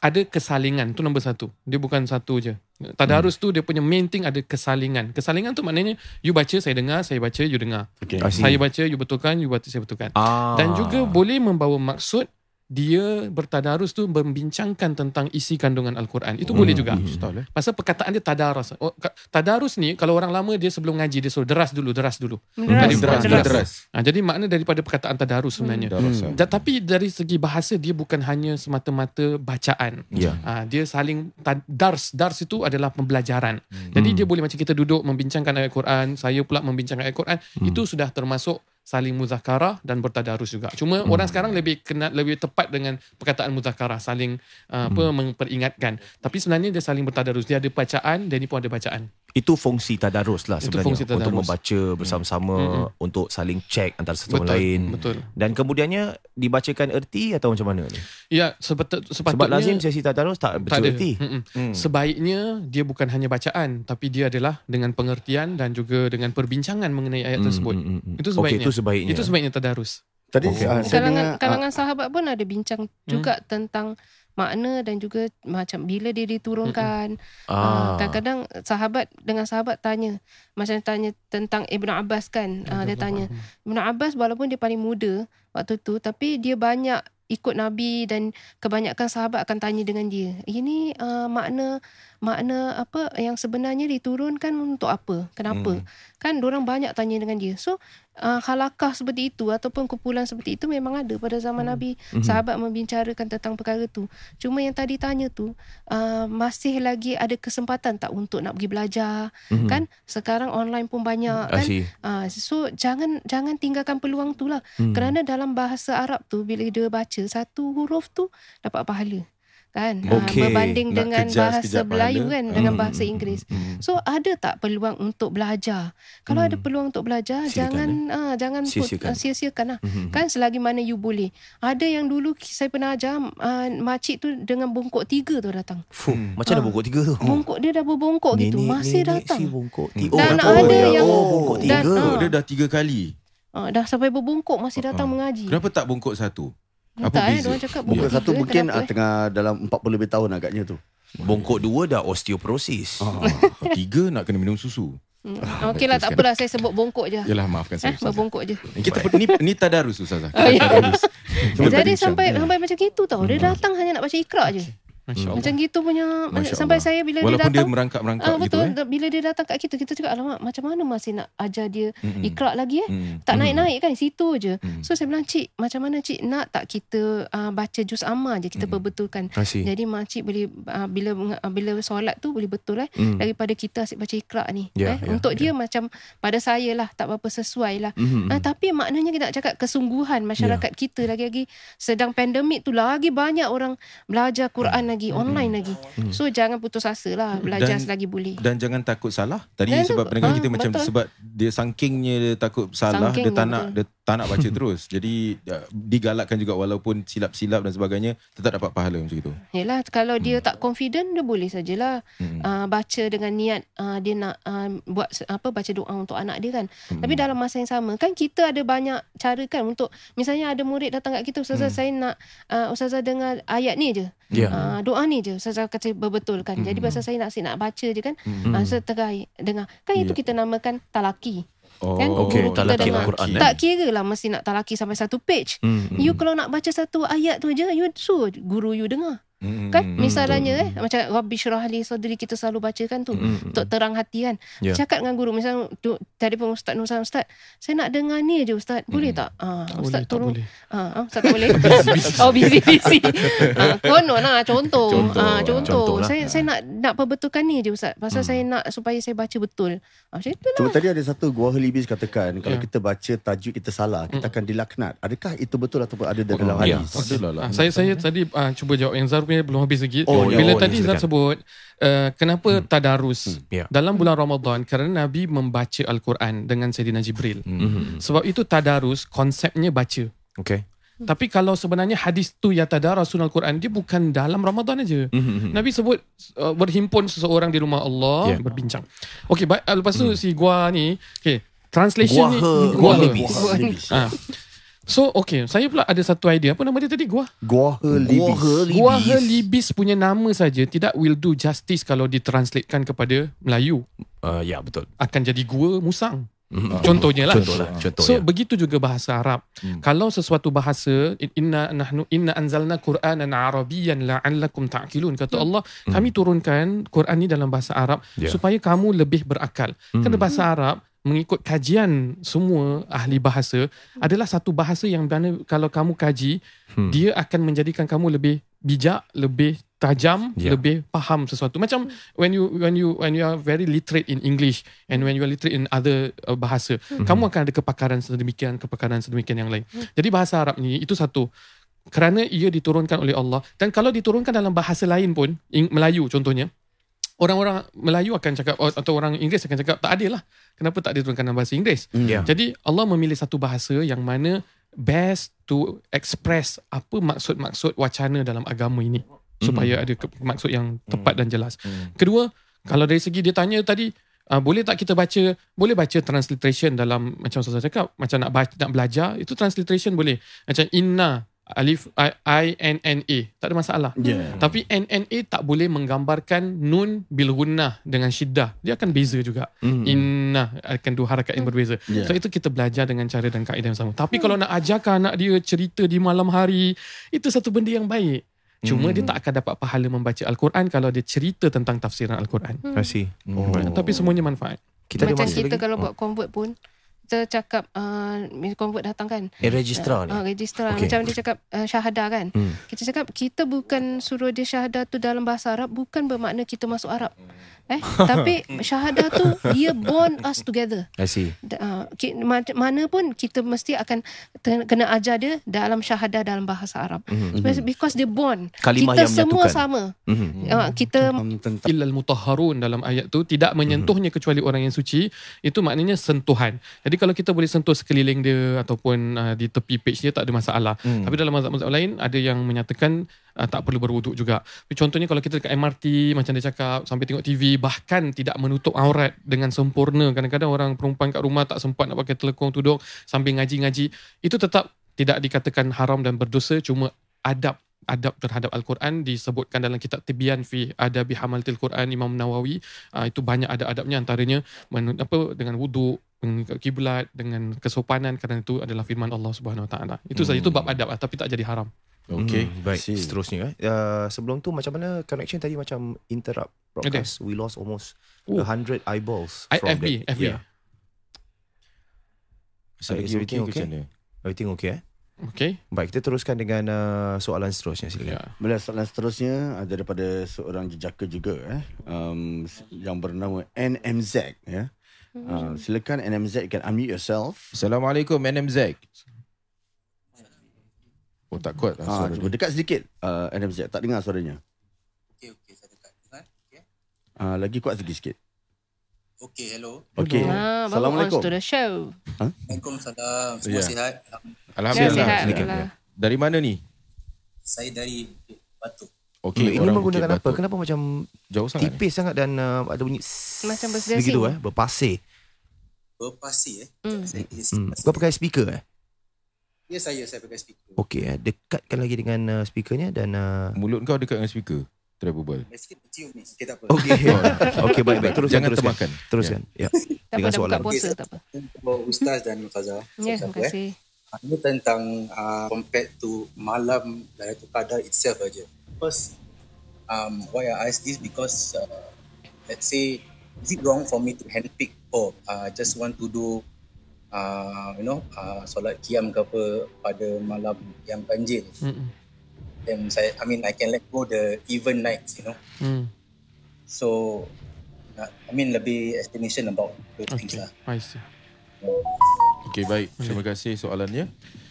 ada kesalingan tu nombor satu. Dia bukan satu je. Tadarus tu dia punya main thing ada kesalingan. Kesalingan tu maknanya you baca saya dengar, saya baca you dengar. Okay. Saya baca you betulkan, you baca saya betulkan. Ah. Dan juga boleh membawa maksud dia bertadarus tu membincangkan tentang isi kandungan al-Quran. Itu boleh juga. Hmm. Pasal perkataan dia tadarus. Oh, tadarus ni kalau orang lama dia sebelum ngaji dia suruh deras dulu, deras dulu. Deras, Jadi deras, deras. deras. Ha, jadi makna daripada perkataan tadarus sebenarnya. Darasa. Da, tapi dari segi bahasa dia bukan hanya semata-mata bacaan. Ya. Ha, dia saling dars dars itu adalah pembelajaran. Hmm. Jadi dia boleh macam kita duduk membincangkan ayat Quran, saya pula membincangkan ayat Quran, hmm. itu sudah termasuk saling muzakarah dan bertadarus juga. Cuma hmm. orang sekarang lebih kenal lebih tepat dengan perkataan muzakarah, saling uh, apa memperingatkan. Tapi sebenarnya dia saling bertadarus. Dia ada bacaan dan ini pun ada bacaan. Itu fungsi tadarus lah Itu sebenarnya fungsi tadarus. untuk membaca bersama-sama Mm-mm. untuk saling cek antara satu Betul, lain. betul. Dan kemudiannya dibacakan erti atau macam mana ni? Ya, sepatutnya Sebab lazim sesi tadarus tak tak betul ada. erti. Hmm. Sebaiknya dia bukan hanya bacaan tapi dia adalah dengan pengertian dan juga dengan perbincangan mengenai ayat Hmm, tersebut. hmm, hmm, hmm. Itu Okey, sebaiknya. itu sebaiknya. Itu sebaiknya tadarus. Tadi Okey. uh, saya dengar kalangan ah, kalangan sahabat pun ada bincang juga tentang makna dan juga macam bila dia diturunkan. Ah. Ah. kadang-kadang sahabat dengan sahabat tanya macam tanya tentang Ibnu Abbas kan. Ah, dia tanya Ibnu Abbas walaupun dia paling muda waktu tu tapi dia banyak ikut Nabi dan kebanyakan sahabat akan tanya dengan dia. Ini uh, makna makna apa yang sebenarnya diturunkan untuk apa? Kenapa? Hmm. Kan orang banyak tanya dengan dia. So uh, halakah seperti itu ataupun kumpulan seperti itu memang ada pada zaman Nabi. Mhm. Sahabat membicarakan tentang perkara tu. Cuma yang tadi tanya tu uh, masih lagi ada kesempatan tak untuk nak pergi belajar Mhm. kan? Sekarang online pun banyak kan? Ah, so jangan jangan tinggalkan peluang tu lah. Hmm. Kerana dalam bahasa Arab tu bila dia baca satu huruf tu dapat pahala. Kan? Ah, Okey. berbanding Nak dengan bahasa Melayu pahala. kan dengan Hmm, bahasa hmm, Inggeris. hmm, hmm. So ada tak peluang untuk belajar? Kalau Hmm. ada peluang untuk belajar Silakan, jangan ah jangan put- Sia-siakan. ah, sia-siakan lah. Mhm. Kan selagi mana you boleh. Ada yang dulu saya pernah ajar uh, makcik tu dengan bongkok tiga tu datang. Fuh, Hmm. Macam mana Ah. bongkok tiga tu? Bongkok dia dah berbongkok gitu Nenek- masih nenek datang. Si bongkok Hmm. tiga. Dan oh, ada oh, yang- oh, bongkok dan- tiga. ah. Dia dah tiga kali. Ah, dah sampai berbongkok masih datang Ah. mengaji. Kenapa tak bongkok satu? Apa tak eh, beza? diorang cakap bongkok satu tiga, mungkin kenapa, ah, tengah dalam 40 lebih tahun agaknya tu. Bongkok dua dah osteoporosis. Ah, tiga nak kena minum susu. Hmm. Okey lah tak apalah saya sebut bongkok je. Yalah maafkan Eh, saya. Ustazah. berbongkok je. Kita ni ni tadarus Ustazah. Oh, ya. Tadarus. Jadi sampai sampai macam gitu tau. Dia Hmm. datang hanya nak baca ikra je. Masya Allah. Macam gitu punya Masya sampai Allah. saya bila Walaupun dia dia datang merangkak-merangkak Ah, gitu betul. eh. Bila dia datang kat kita, kita cakap, alamak macam mana masih nak ajar dia Mm-mm. ikra lagi eh? Mm. Tak Mm. naik-naik kan, situ je. Mm. So saya bilang, cik, macam mana cik nak tak kita uh, baca juz amma je, kita Mm. perbetulkan. Kasih. Jadi makcik boleh uh, bila uh, bila solat tu boleh betul eh Hmm. daripada kita asyik baca ikra ni. Ya, eh ya, untuk dia ya. macam pada saya lah tak berapa sesuai lah. Ah, tapi maknanya kita nak cakap kesungguhan masyarakat Ya. kita lagi-lagi sedang pandemik tu lagi banyak orang belajar Quran lagi online lagi. Hmm. So jangan putus asa lah belajar Dan- selagi boleh. Dan jangan takut salah. Tadi Dan sebab tu- pendengar ah, kita macam betul. sebab dia sangkingnya dia takut salah, dia Sangking, tak nak dia tak nak baca terus. Jadi uh, digalakkan juga walaupun silap-silap dan sebagainya tetap dapat pahala macam itu. Yalah kalau dia tak confident dia boleh sajalah Hmm. uh, baca dengan niat uh, dia nak uh, buat apa baca doa untuk anak dia kan. Hmm. Tapi dalam masa yang sama kan kita ada banyak cara kan untuk misalnya ada murid datang kat kita ustazah Hmm. saya nak uh, ustazah dengar ayat ni je. Ya. Uh, doa ni je ustazah kata berbetulkan. Jadi Hmm. pasal saya nak asyik nak baca je kan. Hmm. Hmm. Uh, saya tengah dengar. Kan itu Ya. kita namakan talaki. Oh, kan? Okey, Guru kita talaki dengar. Al-Quran, eh? Tak kira lah mesti nak talaki sampai satu page. Hmm. You kalau nak baca satu ayat tu je, you suruh guru you dengar. Hmm. Kan misalnya eh macam Rabbi syrah li sadri kita selalu bacakan tu Hmm. untuk terang hati kan. Ya. Cakap dengan guru misalnya tu, tadi pun ustaz Nuzan ustaz, saya nak dengar ni je ustaz. Boleh Hmm. tak? Ah Tak boleh, ustaz tak tolong. boleh. Ah ah, ustaz tak boleh. oh busy busy. ah konon lah contoh. Contoh. Ah contoh. Contoh lah. Saya saya nak nak perbetulkan ni je ustaz. Pasal Hmm. saya nak supaya saya baca betul. Ah macam itulah. Cuma tadi ada satu gua Libis katakan kalau Ya. kita baca tajuk kita salah, kita Mm. akan dilaknat. Adakah itu betul ataupun ada dalam ya. hadis? Adalah lah. Saya saya tadi cuba jawab yang Zar punya belum habis lagi. Oh. Bila Oh, tadi ya, Zar silakan. sebut uh, kenapa tadarus Ya. dalam bulan Ramadan kerana Nabi membaca Al-Quran dengan Sayyidina Jibril. Mhm. Sebab itu tadarus konsepnya baca. Okay. Tapi kalau sebenarnya hadis tu ya tadarasul Al-Quran dia bukan dalam Ramadan aja. Mhm. Nabi sebut uh, berhimpun seseorang di rumah Allah Ya. berbincang. Okey, baik uh, lepas tu si gua ni, okey, translation ni Guaha- gua. Guaha Libis. Gua Libis. Ah. So, okey, saya pula ada satu idea. Apa nama dia tadi? Gua. Gua Libis. Gua Libis punya nama saja tidak will do justice kalau ditranslatekan kepada Melayu. Uh, ya betul. Akan jadi gua musang. Mhm. Contohnya lah. Contoh So ya. begitu juga bahasa Arab. Hmm. Kalau sesuatu bahasa inna nahnu inna anzalna Qur'anan Arabiyyan la'allakum ta'qilun kata Allah kami turunkan Quran ni dalam bahasa Arab Ya. supaya kamu lebih berakal. Hmm. Kerana bahasa Arab mengikut kajian semua ahli bahasa adalah satu bahasa yang mana kalau kamu kaji Hmm. dia akan menjadikan kamu lebih bijak, lebih tajam Yeah. lebih faham sesuatu. Macam when you when you when you are very literate in English and when you are literate in other uh, bahasa kamu akan ada kepakaran sedemikian kepakaran sedemikian yang lain. Jadi bahasa Arab ni itu satu. Kerana ia diturunkan oleh Allah. Dan kalau diturunkan dalam bahasa lain pun Melayu contohnya orang-orang Melayu akan cakap atau orang Inggeris akan cakap tak adil lah. Kenapa tak diturunkan dalam bahasa Inggeris? Ya. jadi Allah memilih satu bahasa yang mana best to express apa maksud-maksud wacana dalam agama ini. Supaya ada ke- maksud yang tepat dan jelas. Kedua, kalau dari segi dia tanya tadi uh, boleh tak kita baca boleh baca transliteration dalam macam saya cakap macam nak baca, nak belajar itu transliteration boleh. Macam inna alif I, I N N A tak ada masalah. Yeah. Tapi NNA tak boleh menggambarkan nun bil gunnah dengan syiddah. Dia akan beza juga. Hmm. Inna akan dua harakat yang berbeza. Yeah. So itu kita belajar dengan cara dan kaedah yang sama. Tapi kalau nak ajarkan anak dia cerita di malam hari, itu satu benda yang baik. Cuma dia tak akan dapat pahala membaca Al-Quran kalau dia cerita tentang tafsiran Al-Quran. I see. Oh. Tapi semuanya manfaat. Kita Macam kita lagi? kalau Oh. buat convert pun kita cakap uh, convert datang kan Eh, registrar ni. uh, registrar Okay. macam dia cakap uh, syahadah kan Hmm. kita cakap kita bukan suruh dia syahadah tu dalam bahasa Arab bukan bermakna kita masuk Arab eh tapi syahadah tu dia bond us together I see. Uh, ki- ma- mana pun kita mesti akan kena ajar dia dalam syahadah dalam bahasa Arab Mhm. because dia bond Kalimah kita yang semua menyatukan. sama Mhm. uh, kita illal mutahharun dalam ayat tu tidak menyentuhnya kecuali orang yang suci itu maknanya sentuhan. Jadi kalau kita boleh sentuh sekeliling dia ataupun uh, di tepi page dia tak ada masalah. Hmm. Tapi dalam mazhab-mazhab lain ada yang menyatakan uh, tak perlu berwuduk juga. Contohnya kalau kita dekat MRT macam dia cakap sampai tengok TV bahkan tidak menutup aurat dengan sempurna. Kadang-kadang orang perempuan kat rumah tak sempat nak pakai telekong tudung sambil ngaji-ngaji. Itu tetap tidak dikatakan haram dan berdosa cuma adab adab terhadap Al-Quran disebutkan dalam kitab Tibyan fi Adabi Hamalatil Quran Imam Nawawi uh, itu banyak adab-adabnya antaranya men, apa dengan wuduk mengikut kiblat dengan kesopanan kerana itu adalah firman Allah Subhanahu Wa Taala. Itu saja itu bab adab lah, tapi tak jadi haram. Okay, Hmm, baik. see. Seterusnya, eh. uh, sebelum tu macam mana connection tadi macam interrupt broadcast. We lost almost Oh. a hundred eyeballs. I- from FB, that. FB. Yeah. Lagi Is everything okey okay? macam mana? Everything okay eh? Okay. Baik, kita teruskan dengan uh, soalan seterusnya silakan. Ya. Bila soalan seterusnya ada daripada seorang jejaka juga eh um, yang bernama NMZ ya. Uh, silakan NMZ you can unmute yourself. Assalamualaikum NMZ. Oh tak kuat lah Ah, suara cuba dia. dekat sedikit uh, NMZ tak dengar suaranya. Okey, okey, saya dekat. Dengar? Okey. Uh, lagi kuat sedikit sikit. Okey, hello. Okey. ah, Assalamualaikum. to the show Waalaikumsalam. Semua Ya. sihat? Ya, Alhamdulillah. sihat. Silakan. Alhamdulillah. Dari mana ni? Saya dari Batu. Okey, ini orang menggunakan apa? Batu. Kenapa macam Jauh sangat. tipis sangat dan uh, ada bunyi Macam berselasing. begitu eh, berpasir. Berpasir eh. Hmm. Saya Hmm. pasir. Kau pakai speaker eh? Ya, saya. Saya pakai speaker. Okey eh, dekatkan lagi dengan uh, speakernya dan uh, Mulut kau dekat dengan speaker. Travel ball. Sikit cium ni. Sikit tak apa. Okey. Okey baik baik teruskan Jangan teruskan. termakan. Teruskan. Ya. tak Dengan soalan. puasa tak apa Untuk Ustaz dan Ustazah. ya terima eh. kasih Ini tentang uh, compared to malam Lailatul Qadar itself aja. First, um, why I ask this because uh, let's say is it wrong for me to handpick oh uh, just want to do uh, you know uh, solat qiyam ke apa pada malam yang ganjil. Then saya I mean I can let go the even nights you know. Hmm. So uh, I mean lebih explanation about those things Okay. lah. I see. Okey, baik. Terima kasih soalannya.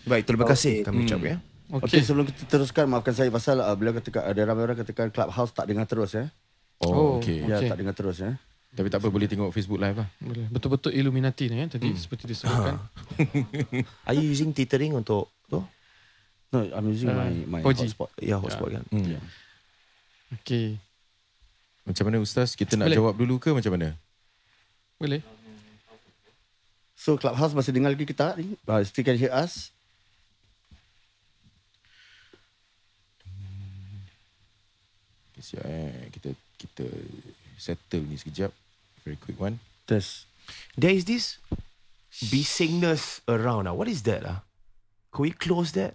Baik, terima kasih kami Hmm. ucap ya. Okey, Okay. sebelum kita teruskan maafkan saya pasal uh, beliau katakan ada ramai orang katakan Clubhouse tak dengar terus ya. Oh, Oh. okey. Ya, Okey. tak dengar terus ya. Tapi tak apa boleh tengok Facebook live lah. Boleh. Betul-betul Illuminati ni eh tadi seperti disebutkan. Are you using tethering untuk tu? No, I'm using Uh, my my 4G. hotspot. Ya, hotspot kan. Hmm. Okay. Macam mana Ustaz? Kita nak Boleh. jawab dulu ke macam mana? Boleh. So Clubhouse masih dengar lagi kita ni? Uh, still can hear us? Siap eh. Kita kita settle ni sekejap. Very quick one. Test. There is this bisingness around. Ah, What is that? Ah, Could we close that?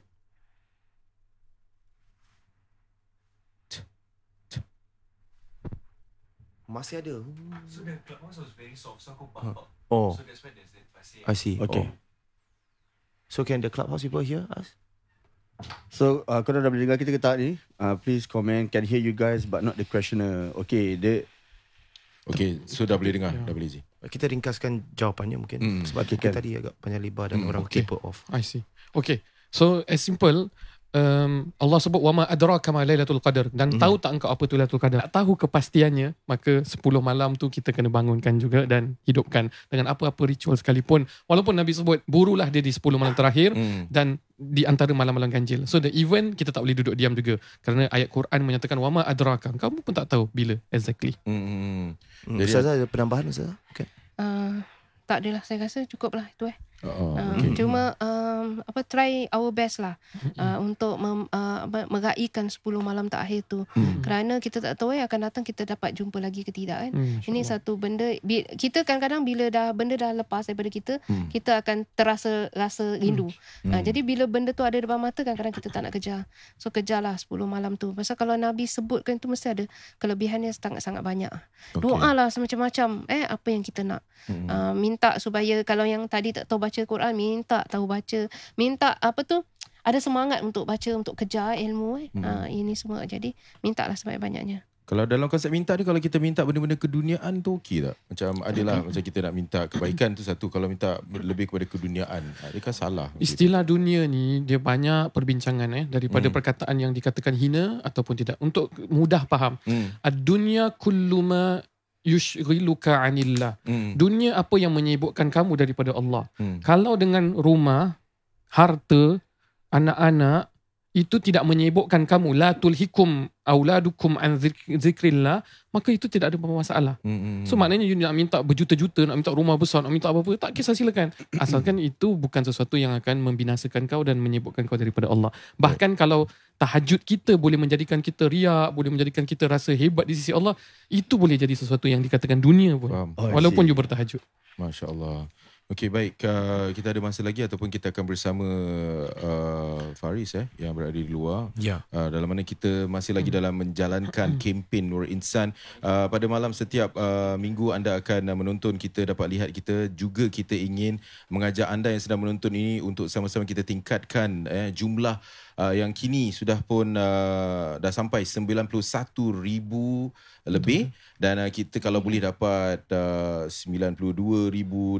Masih ada. So the clubhouse was very soft, so aku bump up. Oh, So that's why there's that. I see. Okay. Oh. So can the clubhouse people hear us? So uh, korang dah boleh dengar kita ke tak ni? Uh, please comment. Can hear you guys but not the questioner. Okay, dia Okay, so dah boleh dengar, dah boleh Zee. Kita ringkaskan jawapannya mungkin. Hmm. Sebab Okay, kita kan. tadi agak panjang lebar dan Hmm, orang okay. taper off. I see. Okay. So as simple um, Allah sebut wama adraka ma lailatul qadar dan Mhm. tahu tak engkau apa tu lailatul qadar? Tak tahu kepastiannya, maka 10 malam tu kita kena bangunkan juga dan hidupkan dengan apa-apa ritual sekalipun. Walaupun Nabi sebut burulah dia di 10 malam terakhir Hmm. dan di antara malam-malam ganjil. So the event kita tak boleh duduk diam juga kerana ayat Quran menyatakan wama adraka. Kamu pun tak tahu bila exactly. Hmm, hmm, hmm. Hmm. Jadi- Ustazah ada penambahan Ustazah? Okay. Uh, tak adalah saya rasa cukup lah itu eh. Oh, Uh, okay. Cuma um, apa try our best lah uh, untuk mem, uh, meraihkan 10 malam terakhir tu. Hmm. Kerana kita tak tahu eh akan datang kita dapat jumpa lagi ke tidak kan. Hmm, Ini satu benda bi- kita kadang-kadang bila dah benda dah lepas daripada kita, Hmm. kita akan terasa rasa rindu. Hmm. Uh, jadi bila benda tu ada depan mata kadang-kadang kita tak nak kejar. So kejarlah 10 malam tu. Pasal kalau Nabi sebutkan tu mesti ada kelebihannya sangat-sangat banyak. Okay. Doa lah semacam-macam eh apa yang kita nak. Hmm. Uh, minta supaya kalau yang tadi tak tahu baca Quran minta tahu baca minta apa tu ada semangat untuk baca untuk kejar ilmu eh Hmm. uh, ini semua jadi mintalah sebanyak-banyaknya Kalau dalam konsep minta ni kalau kita minta benda-benda keduniaan tu okey tak? Macam adalah macam kita nak minta kebaikan tu satu kalau minta lebih kepada keduniaan. Adakah salah? Istilah dunia ni dia banyak perbincangan eh daripada Hmm. perkataan yang dikatakan hina ataupun tidak. Untuk mudah faham, Hmm. ad-dunya kullu ma yushghiluka anillah. Hmm. Dunia apa yang menyibukkan kamu daripada Allah. Hmm. Kalau dengan rumah, harta, anak-anak itu tidak menyibukkan kamu la tulhikum auladukum an zik- zikrillah maka itu tidak ada masalah. Hmm. So maknanya you nak minta berjuta-juta, nak minta rumah besar, nak minta apa-apa, tak kisah silakan. Asalkan itu bukan sesuatu yang akan membinasakan kau dan menyebutkan kau daripada Allah. Bahkan kalau tahajud kita boleh menjadikan kita riak, boleh menjadikan kita rasa hebat di sisi Allah, itu boleh jadi sesuatu yang dikatakan dunia pun. Faham. Oh, Walaupun you bertahajud. Masya Allah. Okey baik. Uh, kita ada masa lagi ataupun kita akan bersama uh, Faris eh yang berada di luar. Ya. uh, dalam mana kita masih lagi dalam menjalankan kempen Nur Insan. Uh, pada malam setiap uh, minggu anda akan uh, menonton kita dapat lihat kita juga kita ingin mengajak anda yang sedang menonton ini untuk sama-sama kita tingkatkan eh, jumlah uh, yang kini sudah pun uh, dah sampai 91,000 lebih dan uh, kita kalau boleh dapat uh, 92,000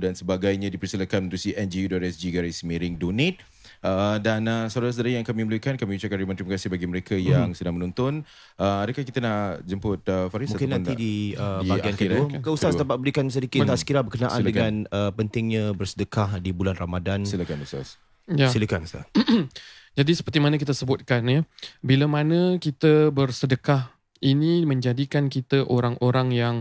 dan sebagainya dipersilakan menerusi ngu.sg garis miring donate Uh, dan uh, saudara-saudara yang kami muliakan kami ucapkan ribuan terima kasih bagi mereka yang sedang menonton uh, adakah kita nak jemput uh, Faris Mungkin nanti tak? di, uh, di bahagian kedua. eh? Mungkin Ustaz Kedua. dapat berikan sedikit Boleh. tazkirah berkenaan Silakan. dengan uh, pentingnya bersedekah di bulan Ramadan. silakan Ustaz Ya. Silakan Ustaz. Jadi seperti mana kita sebutkan ya, bila mana kita bersedekah ini menjadikan kita orang-orang yang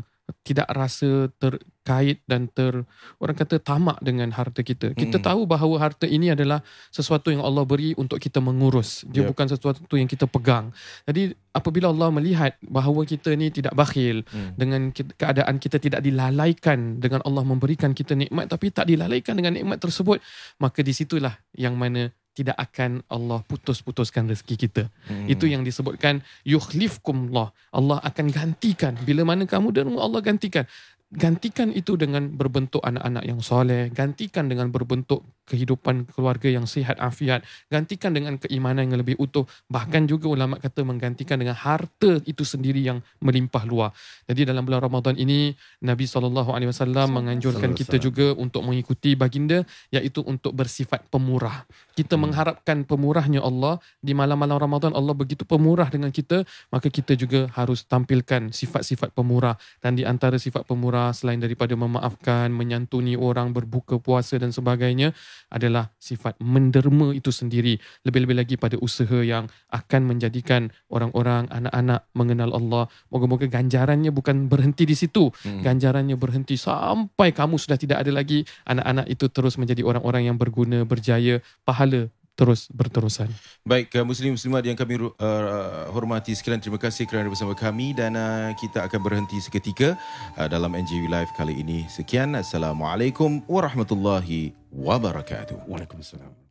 tidak rasa terkait dan ter orang kata tamak dengan harta kita. Kita Mm. tahu bahawa harta ini adalah sesuatu yang Allah beri untuk kita mengurus. Dia Yep. bukan sesuatu yang kita pegang. Jadi apabila Allah melihat bahawa kita ni tidak bakhil Hmm. dengan keadaan kita tidak dilalaikan dengan Allah memberikan kita nikmat tapi tak dilalaikan dengan nikmat tersebut, maka di situlah yang mana tidak akan Allah putus-putuskan rezeki kita. Hmm. Itu yang disebutkan yukhlifkum Allah. Allah akan gantikan. Bila mana kamu dan Allah gantikan. Gantikan itu dengan berbentuk anak-anak yang soleh. Gantikan dengan berbentuk kehidupan keluarga yang sihat afiat. Gantikan dengan keimanan yang lebih utuh. Bahkan juga ulama kata menggantikan dengan harta itu sendiri yang melimpah luar. Jadi dalam bulan Ramadan ini Nabi SAW menganjurkan kita juga untuk mengikuti baginda iaitu untuk bersifat pemurah. Kita mengharapkan pemurahnya Allah di malam-malam Ramadan Allah begitu pemurah dengan kita maka kita juga harus tampilkan sifat-sifat pemurah dan di antara sifat pemurah selain daripada memaafkan, menyantuni orang, berbuka puasa dan sebagainya adalah sifat menderma itu sendiri. Lebih-lebih lagi pada usaha yang akan menjadikan orang-orang, anak-anak mengenal Allah. Moga-moga ganjarannya bukan berhenti di situ. Hmm. Ganjarannya berhenti sampai kamu sudah tidak ada lagi. Anak-anak itu terus menjadi orang-orang yang berguna, berjaya, pahala terus berterusan. Baik, uh, muslim muslimat yang kami uh, hormati sekalian, terima kasih kerana bersama kami dan uh, kita akan berhenti seketika uh, dalam NGV Live kali ini. Sekian, Assalamualaikum warahmatullahi wabarakatuh. Waalaikumsalam.